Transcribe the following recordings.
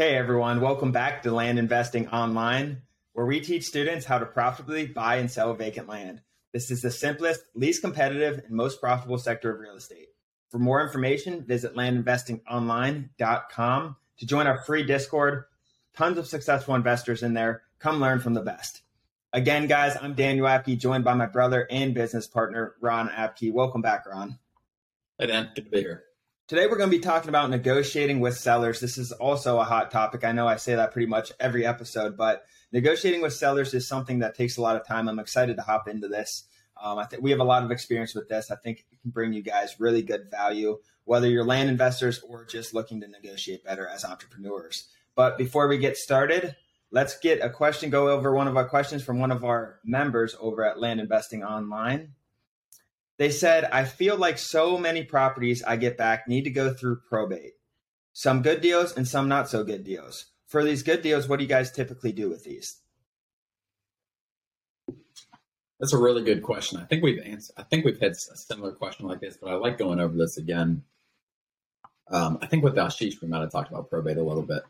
Hey everyone, welcome back to Land Investing Online, where we teach students how to profitably buy and sell vacant land. This is the simplest, least competitive, and most profitable sector of real estate. For more information, visit landinvestingonline.com to join our free Discord. Tons of successful investors in there. Come learn from the best. Again, guys, I'm Daniel Apke, joined by my brother and business partner, Ron Apke. Welcome back, Ron. Hey, Dan. Good to be here. Today, we're going to be talking about negotiating with sellers. This is also a hot topic. I know I say that pretty much every episode, but negotiating with sellers is something that takes a lot of time. I'm excited to hop into this. Um, I think we have a lot of experience with this. I think it can bring you guys really good value, whether you're land investors or just looking to negotiate better as entrepreneurs. But before we get started, let's get a question, go over one of our questions from one of our members over at Land Investing Online. They said, I feel like so many properties I get back need to go through probate. Some good deals and some not so good deals. For these good deals, what do you guys typically do with these? That's a really good question. I think we've answered. I think we've had a similar question like this, but I like going over this again. Um, I think with Ashish, we might have talked about probate a little bit,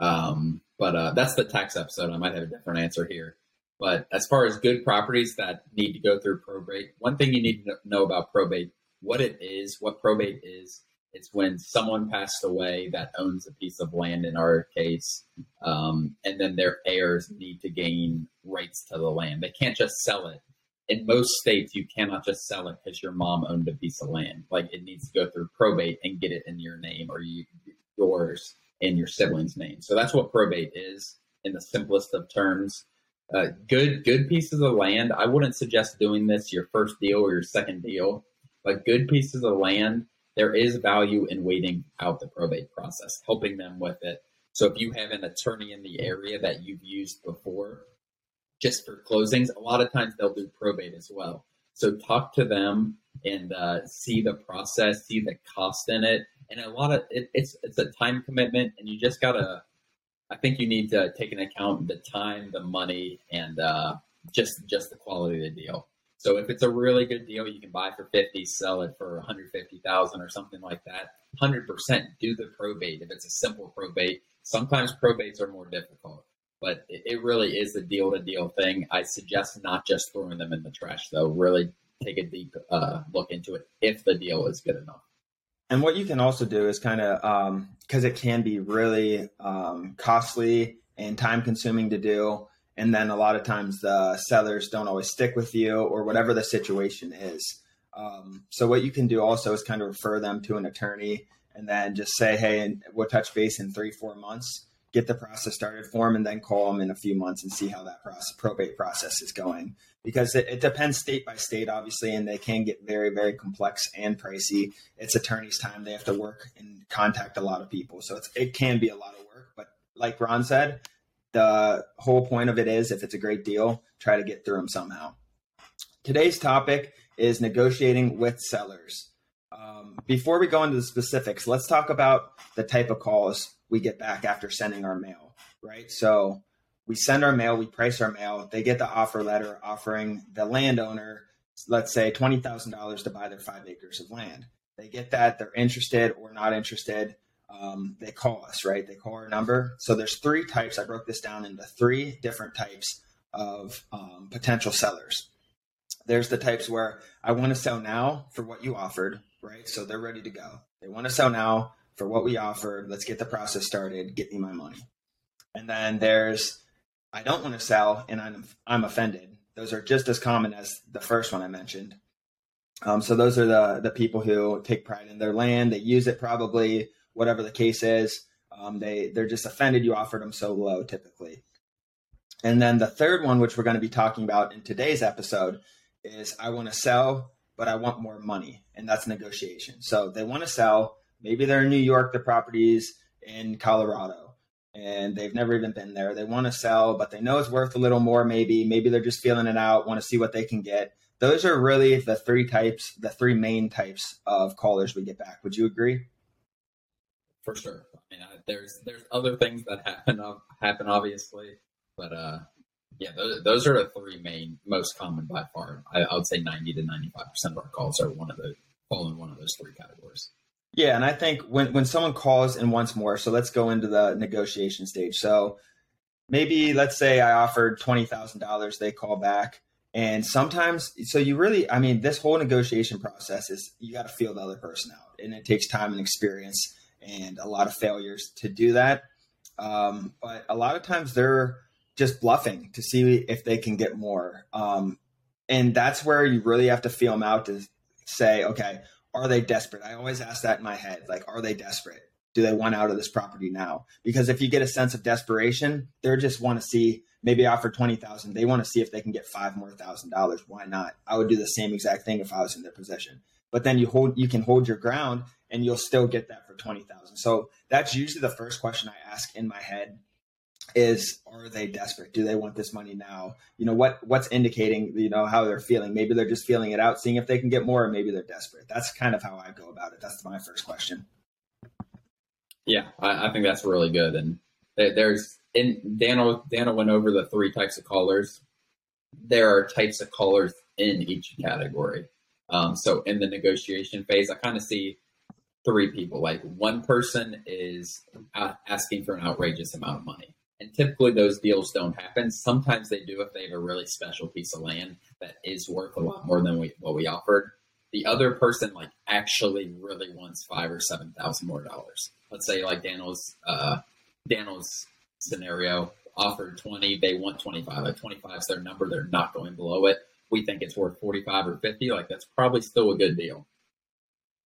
um, but uh, that's the tax episode. I might have a different answer here. But as far as good properties that need to go through probate, one thing you need to know about probate, what it is, what probate is, it's when someone passed away that owns a piece of land in our case, um, and then their heirs need to gain rights to the land. They can't just sell it. In most states, you cannot just sell it because your mom owned a piece of land. Like it needs to go through probate and get it in your name or you, yours and your siblings' name. So that's what probate is in the simplest of terms. Uh, good good pieces of land. I wouldn't suggest doing this your first deal or your second deal, but good pieces of land. There is value in waiting out the probate process, helping them with it. So if you have an attorney in the area that you've used before, just for closings, a lot of times they'll do probate as well. So talk to them and uh, see the process, see the cost in it, and a lot of it, it's it's a time commitment, and you just gotta I think you need to take into account the time, the money, and uh, just just the quality of the deal. So if it's a really good deal, you can buy for fifty, sell it for one hundred fifty thousand or something like that. Hundred percent do the probate if it's a simple probate. Sometimes probates are more difficult, but it, it really is the deal to deal thing. I suggest not just throwing them in the trash though. Really take a deep uh, look into it if the deal is good enough. And what you can also do is kind of because um, it can be really um, costly and time consuming to do. And then a lot of times the sellers don't always stick with you or whatever the situation is. Um, so what you can do also is kind of refer them to an attorney and then just say, hey, we'll touch base in three, four months, get the process started for them, and then call them in a few months and see how that process, probate process is going because it, it, depends state by state, obviously, and they can get very, very complex and pricey. It's attorney's time; they have to work and contact a lot of people, so it can be a lot of work. But like Ron said, the whole point of it is, if it's a great deal, try to get through them somehow. Today's topic is negotiating with sellers. Um, before we go into the specifics, let's talk about the type of calls we get back after sending our mail. Right, so we send our mail, we price our mail, they get the offer letter offering the landowner, let's say $20,000 to buy their five acres of land. They get that, they're interested or not interested. Um, they call us, right? They call our number. So there's three types. I broke this down into three different types of um, potential sellers. There's the types where I want to sell now for what you offered, right? So they're ready to go. They want to sell now for what we offered. Let's get the process started. Get me my money. And then there's I don't want to sell and I'm I'm offended. Those are just as common as the first one I mentioned. Um, so those are the the people who take pride in their land. They use it probably whatever the case is. Um, they they're just offended you offered them so low typically. And then the third one, which we're going to be talking about in today's episode, is I want to sell, but I want more money, and that's negotiation. So they want to sell. Maybe they're in New York, the properties in Colorado and they've never even been there. They want to sell, but they know it's worth a little more, maybe. Maybe they're just feeling it out, want to see what they can get. Those are really the three types, the three main types of callers we get back. Would you agree? For sure. I mean, there's there's other things that happen happen obviously, but uh, yeah, those, those are the three main, most common by far. I, I would say ninety to ninety five percent of our calls are one of the fall in one of those three categories. Yeah, and I think when when someone calls and wants more, so let's go into the negotiation stage. So maybe let's say I offered twenty thousand dollars, they call back, and sometimes so you really, I mean, this whole negotiation process is you got to feel the other person out, and it takes time and experience and a lot of failures to do that. Um, but a lot of times they're just bluffing to see if they can get more. Um, and that's where you really have to feel them out to say, okay, are they desperate? I always ask that in my head. Like, are they desperate? Do they want out of this property now? Because if you get a sense of desperation, they're just want to see maybe offer 20,000. They want to see if they can get five more thousand dollars. Why not? I would do the same exact thing if I was in their position. But then you hold, you can hold your ground and you'll still get that for 20,000. So that's usually the first question I ask in my head is are they desperate? Do they want this money now? You know what what's indicating you know how they're feeling? Maybe they're just feeling it out seeing if they can get more or maybe they're desperate. That's kind of how i go about it. That's my first question. Yeah i, I think that's really good. And there's in daniel daniel went over the three types of callers. There are types of callers in each category. Um, so in the negotiation phase i kind of see three people. Like one person is asking for an outrageous amount of money. and typically those deals don't happen. Sometimes they do if they have a really special piece of land that is worth a lot more than we, what we offered. The other person like actually really wants five or seven thousand more dollars. Let's say like Daniel's uh, Daniel's scenario offered twenty, they want twenty five. Like twenty five is their number, they're not going below it. We think it's worth forty five or fifty. Like that's probably still a good deal.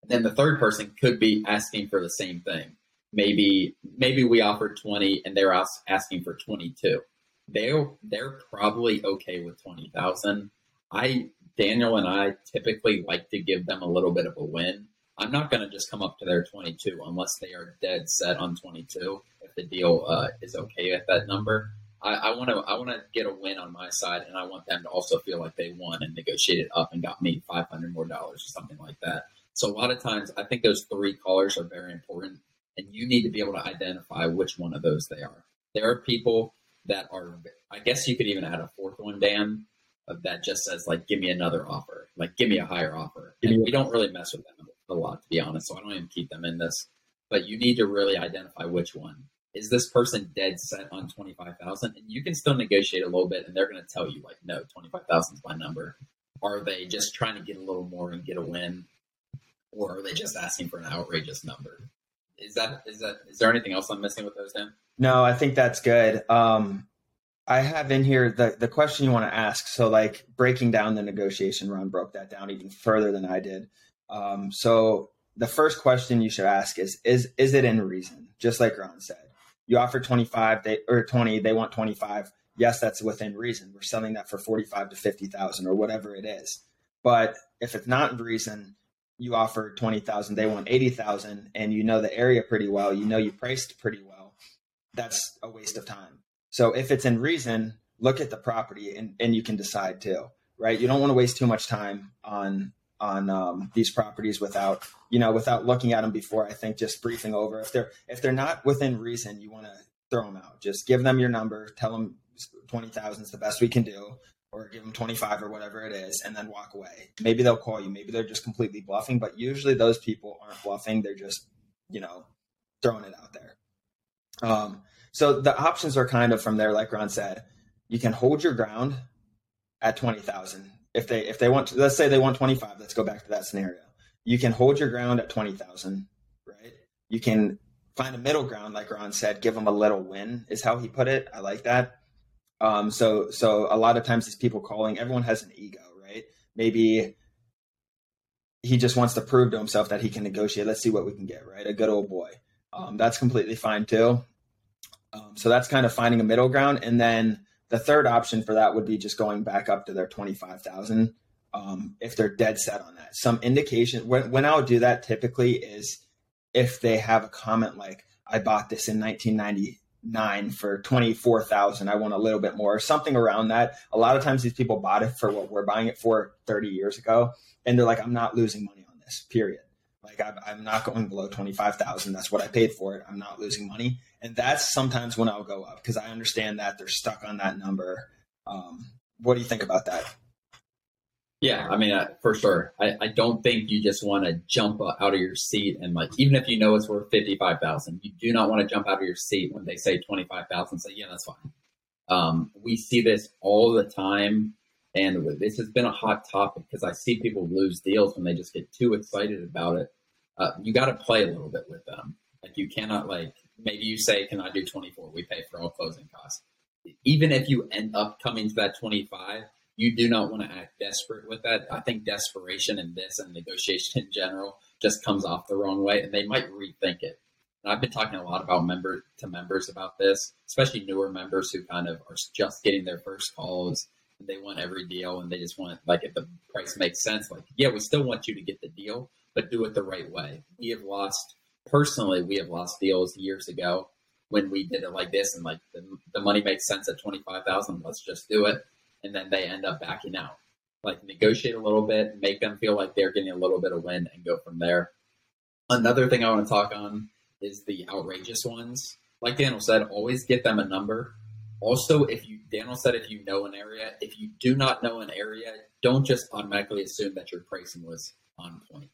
And then the third person could be asking for the same thing maybe maybe we offered 20 and they're asking for 22 they're they're probably okay with 20,000 I Daniel and I typically like to give them a little bit of a win. I'm not going to just come up to their 22 unless they are dead set on 22 if the deal uh, is okay at that number. I want to I want to get a win on my side, and I want them to also feel like they won and negotiated up and got me five hundred more dollars or something like that. So a lot of times, I think those three callers are very important and you need to be able to identify which one of those they are. There are people that are, I guess you could even add a fourth one, Dan, uh, that just says like, give me another offer, like give me a higher offer. And we don't really mess with them a lot, to be honest. So I don't even keep them in this. But you need to really identify which one. Is this person dead set on twenty five thousand? And you can still negotiate a little bit, and they're going to tell you like, no, twenty five thousand is my number. Are they just trying to get a little more and get a win, or are they just asking for an outrageous number? Is that is that is there anything else I'm missing with those? No, I think that's good. Um, I have in here the the question you want to ask. So, like breaking down the negotiation, Ron broke that down even further than I did. Um, so, the first question you should ask is is is it in reason? Just like Ron said, you offer twenty five, they or twenty, they want twenty five. Yes, that's within reason. We're selling that for forty five to fifty thousand or whatever it is. But if it's not in reason, you offer 20,000, they want 80,000 and you know the area pretty well, you know you priced pretty well, that's a waste of time. So if it's in reason, look at the property and, and you can decide too, right? You don't want to waste too much time on on um, these properties without you know without looking at them before. I think just briefing over if they're if they're not within reason, you want to throw them out. Just give them your number, tell them twenty thousand is the best we can do or give them 25 or whatever it is and then walk away. Maybe they'll call you. Maybe they're just completely bluffing, but usually those people aren't bluffing. They're just, you know, throwing it out there. Um, so the options are kind of from there, like Ron said, you can hold your ground at 20,000. If they, if they want, to, let's say they want 25, let's go back to that scenario. You can hold your ground at 20,000, right? You can find a middle ground, like Ron said, give them a little win is how he put it. I like that um, so so a lot of times these people calling, everyone has an ego, right? Maybe he just wants to prove to himself that he can negotiate. Let's see what we can get, right? A good old boy. Um, that's completely fine too. Um, so that's kind of finding a middle ground, and then the third option for that would be just going back up to their twenty five thousand um, if they're dead set on that. Some indication when when I would do that typically is if they have a comment like, "I bought this in 1990." Nine for 24,000. I want a little bit more, something around that. A lot of times these people bought it for what we're buying it for 30 years ago. And they're like, I'm not losing money on this, period. Like I'm, I'm not going below 25,000. That's what I paid for it. I'm not losing money. And that's sometimes when I'll go up because I understand that they're stuck on that number. Um, what do you think about that? Yeah, I mean, uh, for sure. I, I don't think you just want to jump out of your seat and like, even if you know it's worth fifty five thousand, you do not want to jump out of your seat when they say twenty five thousand. Say, yeah, that's fine. Um, we see this all the time, and this has been a hot topic because I see people lose deals when they just get too excited about it. Uh, you got to play a little bit with them. Like, you cannot like maybe you say, "Can I do twenty four? We pay for all closing costs." Even if you end up coming to that twenty five you do not want to act desperate with that. I think desperation in this and negotiation in general just comes off the wrong way, and they might rethink it. And I've been talking a lot about member to members about this, especially newer members who kind of are just getting their first calls and they want every deal and they just want like if the price makes sense, like yeah, we still want you to get the deal, but do it the right way. We have lost personally, we have lost deals years ago when we did it like this and like the, the money makes sense at twenty five thousand, let's just do it and then they end up backing out. Like negotiate a little bit, make them feel like they're getting a little bit of win, and go from there. Another thing I want to talk on is the outrageous ones. Like Daniel said, always get them a number. Also, if you Daniel said if you know an area, if you do not know an area, don't just automatically assume that your pricing was on point.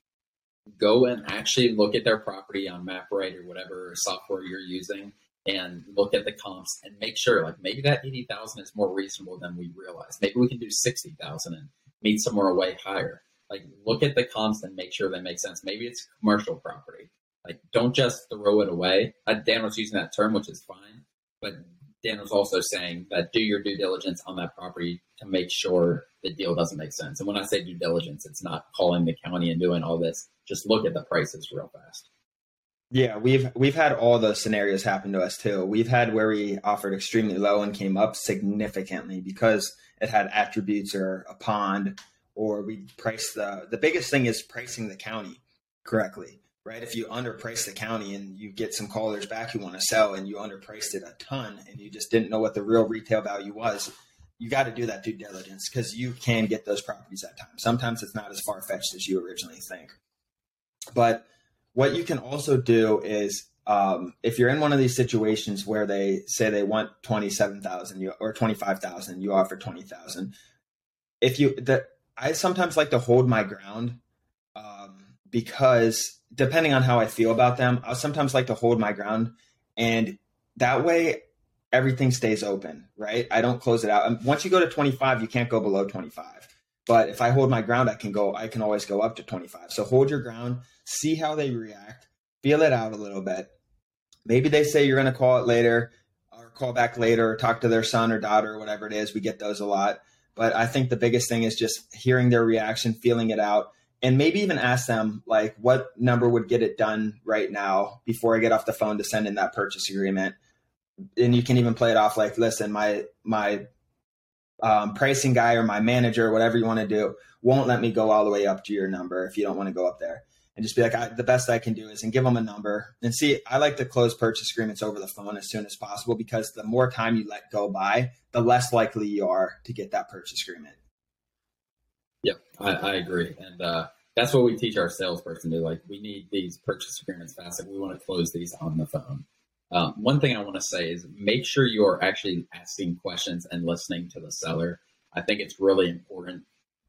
Go and actually look at their property on MapRight or whatever software you're using and look at the comps and make sure like maybe that 80,000 is more reasonable than we realize. Maybe we can do 60,000 and meet somewhere way higher. Like look at the comps and make sure they make sense. Maybe it's commercial property. Like don't just throw it away. Dan was using that term, which is fine, but Dan was also saying that do your due diligence on that property to make sure the deal doesn't make sense. And when I say due diligence, it's not calling the county and doing all this. Just look at the prices real fast. Yeah, we've we've had all those scenarios happen to us too. We've had where we offered extremely low and came up significantly because it had attributes or a pond, or we priced the the biggest thing is pricing the county correctly, right? If you underprice the county and you get some callers back who want to sell and you underpriced it a ton and you just didn't know what the real retail value was, you got to do that due diligence because you can get those properties at times. Sometimes it's not as far fetched as you originally think, but what you can also do is um, if you're in one of these situations where they say they want 27,000 or 25,000, you offer 20,000. If you, the, I sometimes like to hold my ground um, because depending on how I feel about them, I sometimes like to hold my ground. And that way, everything stays open, right? I don't close it out. And once you go to 25, you can't go below 25. But if I hold my ground, I can go, I can always go up to 25. So hold your ground, see how they react, feel it out a little bit. Maybe they say you're going to call it later or call back later or talk to their son or daughter or whatever it is. We get those a lot. But I think the biggest thing is just hearing their reaction, feeling it out, and maybe even ask them like what number would get it done right now before I get off the phone to send in that purchase agreement. And you can even play it off like, listen, my my um, pricing guy or my manager, whatever you want to do, won't let me go all the way up to your number if you don't want to go up there. And just be like, the best I can do is, and give them a number. And see, I like to close purchase agreements over the phone as soon as possible because the more time you let go by, the less likely you are to get that purchase agreement. Yep, I, I agree. And uh, that's what we teach our salesperson to like, we need these purchase agreements fast. Like, we want to close these on the phone. Um, one thing I want to say is make sure you are actually asking questions and listening to the seller. I think it's really important.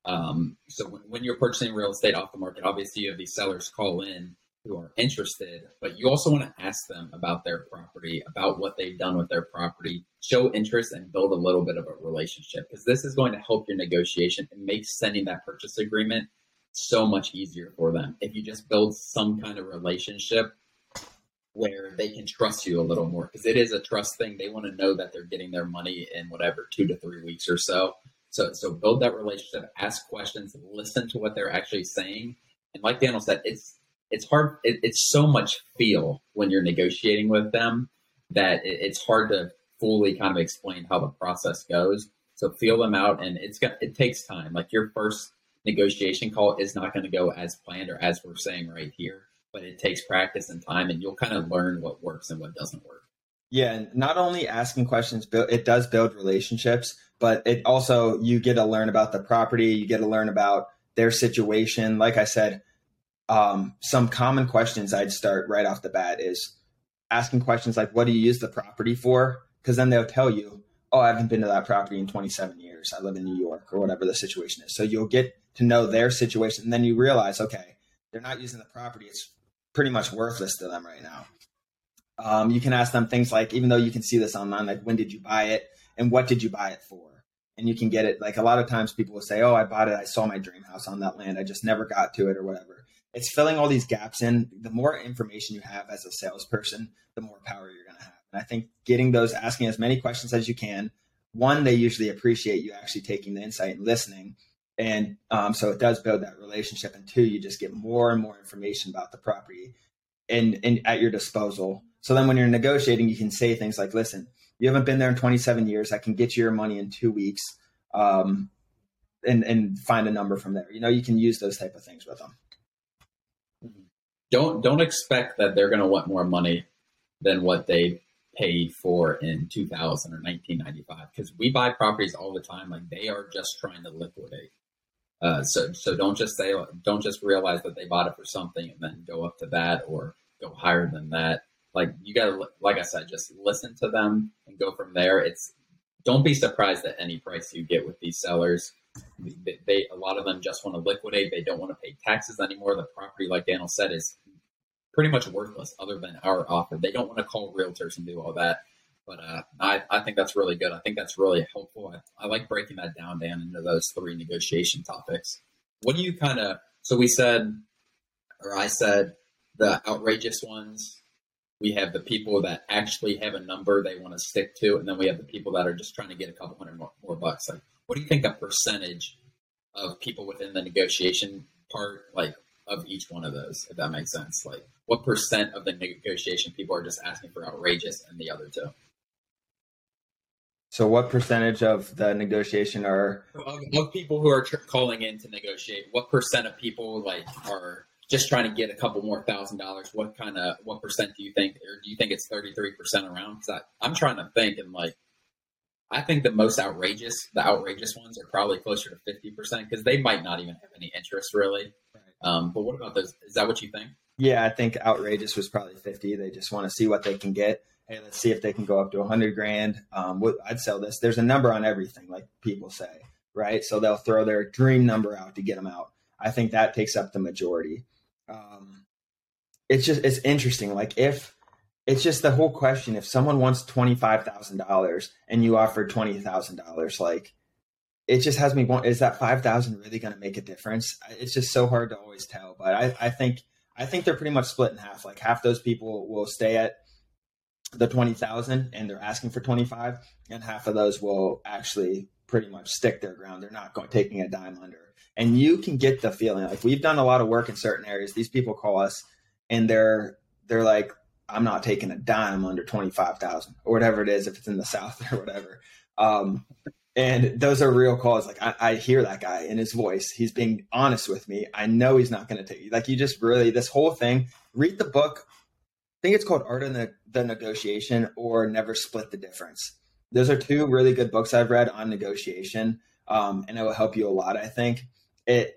Um, so when, when, you're purchasing real estate off the market, obviously you have these sellers call in who are interested, but you also want to ask them about their property, about what they've done with their property, show interest and build a little bit of a relationship because this is going to help your negotiation and make sending that purchase agreement so much easier for them. If you just build some kind of relationship where they can trust you a little more because it is a trust thing. They want to know that they're getting their money in whatever two to three weeks or so. So, so build that relationship, ask questions, listen to what they're actually saying, and like Daniel said, it's it's hard. It, it's so much feel when you're negotiating with them that it, it's hard to fully kind of explain how the process goes. So feel them out, and it's got it takes time. Like your first negotiation call is not going to go as planned or as we're saying right here but it takes practice and time, and you'll kind of learn what works and what doesn't work. Yeah, and not only asking questions, it does build relationships, but it also you get to learn about the property, you get to learn about their situation. Like I said, um, some common questions I'd start right off the bat is asking questions like, "What do you use the property for?" Because then they'll tell you, "Oh, I haven't been to that property in 27 years. I live in New York," or whatever the situation is. So you'll get to know their situation. And then you realize, okay, they're not using the property. It's pretty much worthless to them right now. Um, you can ask them things like, even though you can see this online, like when did you buy it and what did you buy it for? And you can get it. Like a lot of times people will say, oh, I bought it. I saw my dream house on that land. I just never got to it or whatever. It's filling all these gaps in. The more information you have as a salesperson, the more power you're going to have. And I think getting those, asking as many questions as you can, one, they usually appreciate you actually taking the insight and listening. And um, so it does build that relationship. And two, you just get more and more information about the property and, and at your disposal so then when you're negotiating, you can say things like, listen, you haven't been there in 27 years. I can get you your money in two weeks. Um, and, and find a number from there. You know, you can use those type of things with them. Don't, don't expect that they're going to want more money than what they paid for in 2000 or 1995 because we buy properties all the time like they are just trying to liquidate uh, so so don't just say don't just realize that they bought it for something and then go up to that or go higher than that like you got to, like I said, just listen to them and go from there. It's don't be surprised at any price you get with these sellers. They, they a lot of them just want to liquidate. They don't want to pay taxes anymore. The property, like Daniel said, is pretty much worthless other than our offer. They don't want to call realtors and do all that. But uh, I, I think that's really good. I think that's really helpful. I, I like breaking that down, Dan, into those three negotiation topics. What do you kind of, so we said, or I said, the outrageous ones, we have the people that actually have a number they want to stick to, and then we have the people that are just trying to get a couple hundred more, more bucks. Like, what do you think a percentage of people within the negotiation part, like of each one of those, if that makes sense? Like, what percent of the negotiation people are just asking for outrageous, and the other two? So, what percentage of the negotiation are of, of people who are tr- calling in to negotiate? What percent of people like are just trying to get a couple more thousand dollars, what kind of what percent do you think, or do you think it's thirty three percent around? Because I'm trying to think, and like, I think the most outrageous, the outrageous ones are probably closer to fifty percent because they might not even have any interest really. Um, but what about those? Is that what you think? Yeah, I think outrageous was probably fifty. They just want to see what they can get. Hey, let's see if they can go up to a hundred grand. Um, I'd sell this. There's a number on everything, like people say, right? So they'll throw their dream number out to get them out. I think that takes up the majority um, it's just it's interesting. Like if it's just the whole question: if someone wants twenty five thousand dollars and you offer twenty thousand dollars, like it just has me want: is that five thousand really going to make a difference? It's just so hard to always tell. But I, I think I think they're pretty much split in half. Like half those people will stay at the 20,000 and they're asking for 25 and half of those will actually pretty much stick their ground. They're not going taking a dime under and you can get the feeling like we've done a lot of work in certain areas. These people call us and they're they're like, I'm not taking a dime under twenty five thousand or whatever it is if it's in the south or whatever. Um, and those are real calls. Like I, I, hear that guy in his voice. He's being honest with me. I know he's not going to take you. like you just really this whole thing. Read the book. Think it's called Art of the, the Negotiation or Never Split the Difference. Those are two really good books I've read on negotiation, um, and it will help you a lot. I think it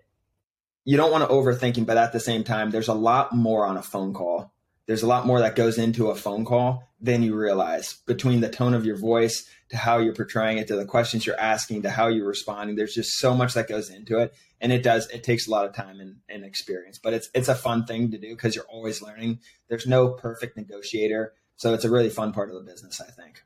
you don't want to overthinking, but at the same time, there's a lot more on a phone call. There's a lot more that goes into a phone call than you realize between the tone of your voice to how you're portraying it to the questions you're asking to how you're responding. There's just so much that goes into it. And it does, it takes a lot of time and, and experience, but it's, it's a fun thing to do because you're always learning. There's no perfect negotiator. So it's a really fun part of the business, I think.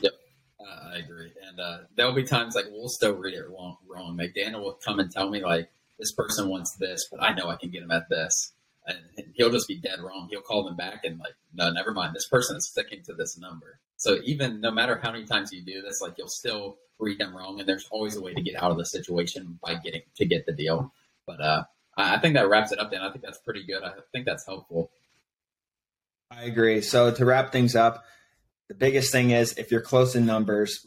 Yep. Uh, I agree, and uh, there'll be times like we'll still read it wrong. Wrong. Like will come and tell me like this person wants this, but I know I can get him at this, and he'll just be dead wrong. He'll call them back and like, no, never mind. This person is sticking to this number. So even no matter how many times you do this, like you'll still read them wrong, and there's always a way to get out of the situation by getting to get the deal. But uh, I think that wraps it up. Dan, I think that's pretty good. I think that's helpful. I agree. So to wrap things up, the biggest thing is if you're close in numbers,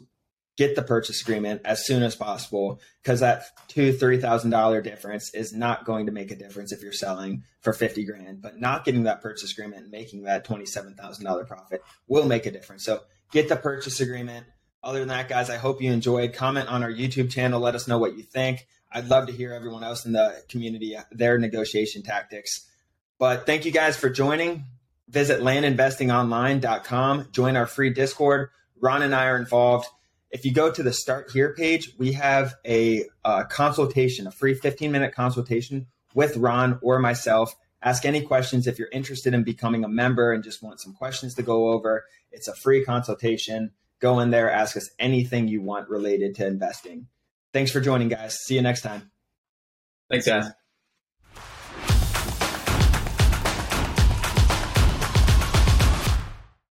get the purchase agreement as soon as possible because that two three thousand dollar difference is not going to make a difference if you're selling for 50 grand. But not getting that purchase agreement and making that $27000 profit will make a difference. So get the purchase agreement. Other than that guys i hope you enjoyed. Comment on our youtube channel. Let us know what you think. I'd love to hear everyone else in the community uh, their negotiation tactics. But thank you guys for joining. Visit landinvestingonline.com. Join our free Discord. Ron and I are involved. If you go to the Start Here page, we have a, a consultation, a free 15 minute consultation with Ron or myself. Ask any questions if you're interested in becoming a member and just want some questions to go over. It's a free consultation. Go in there, ask us anything you want related to investing. Thanks for joining, guys. See you next time. Thanks, guys.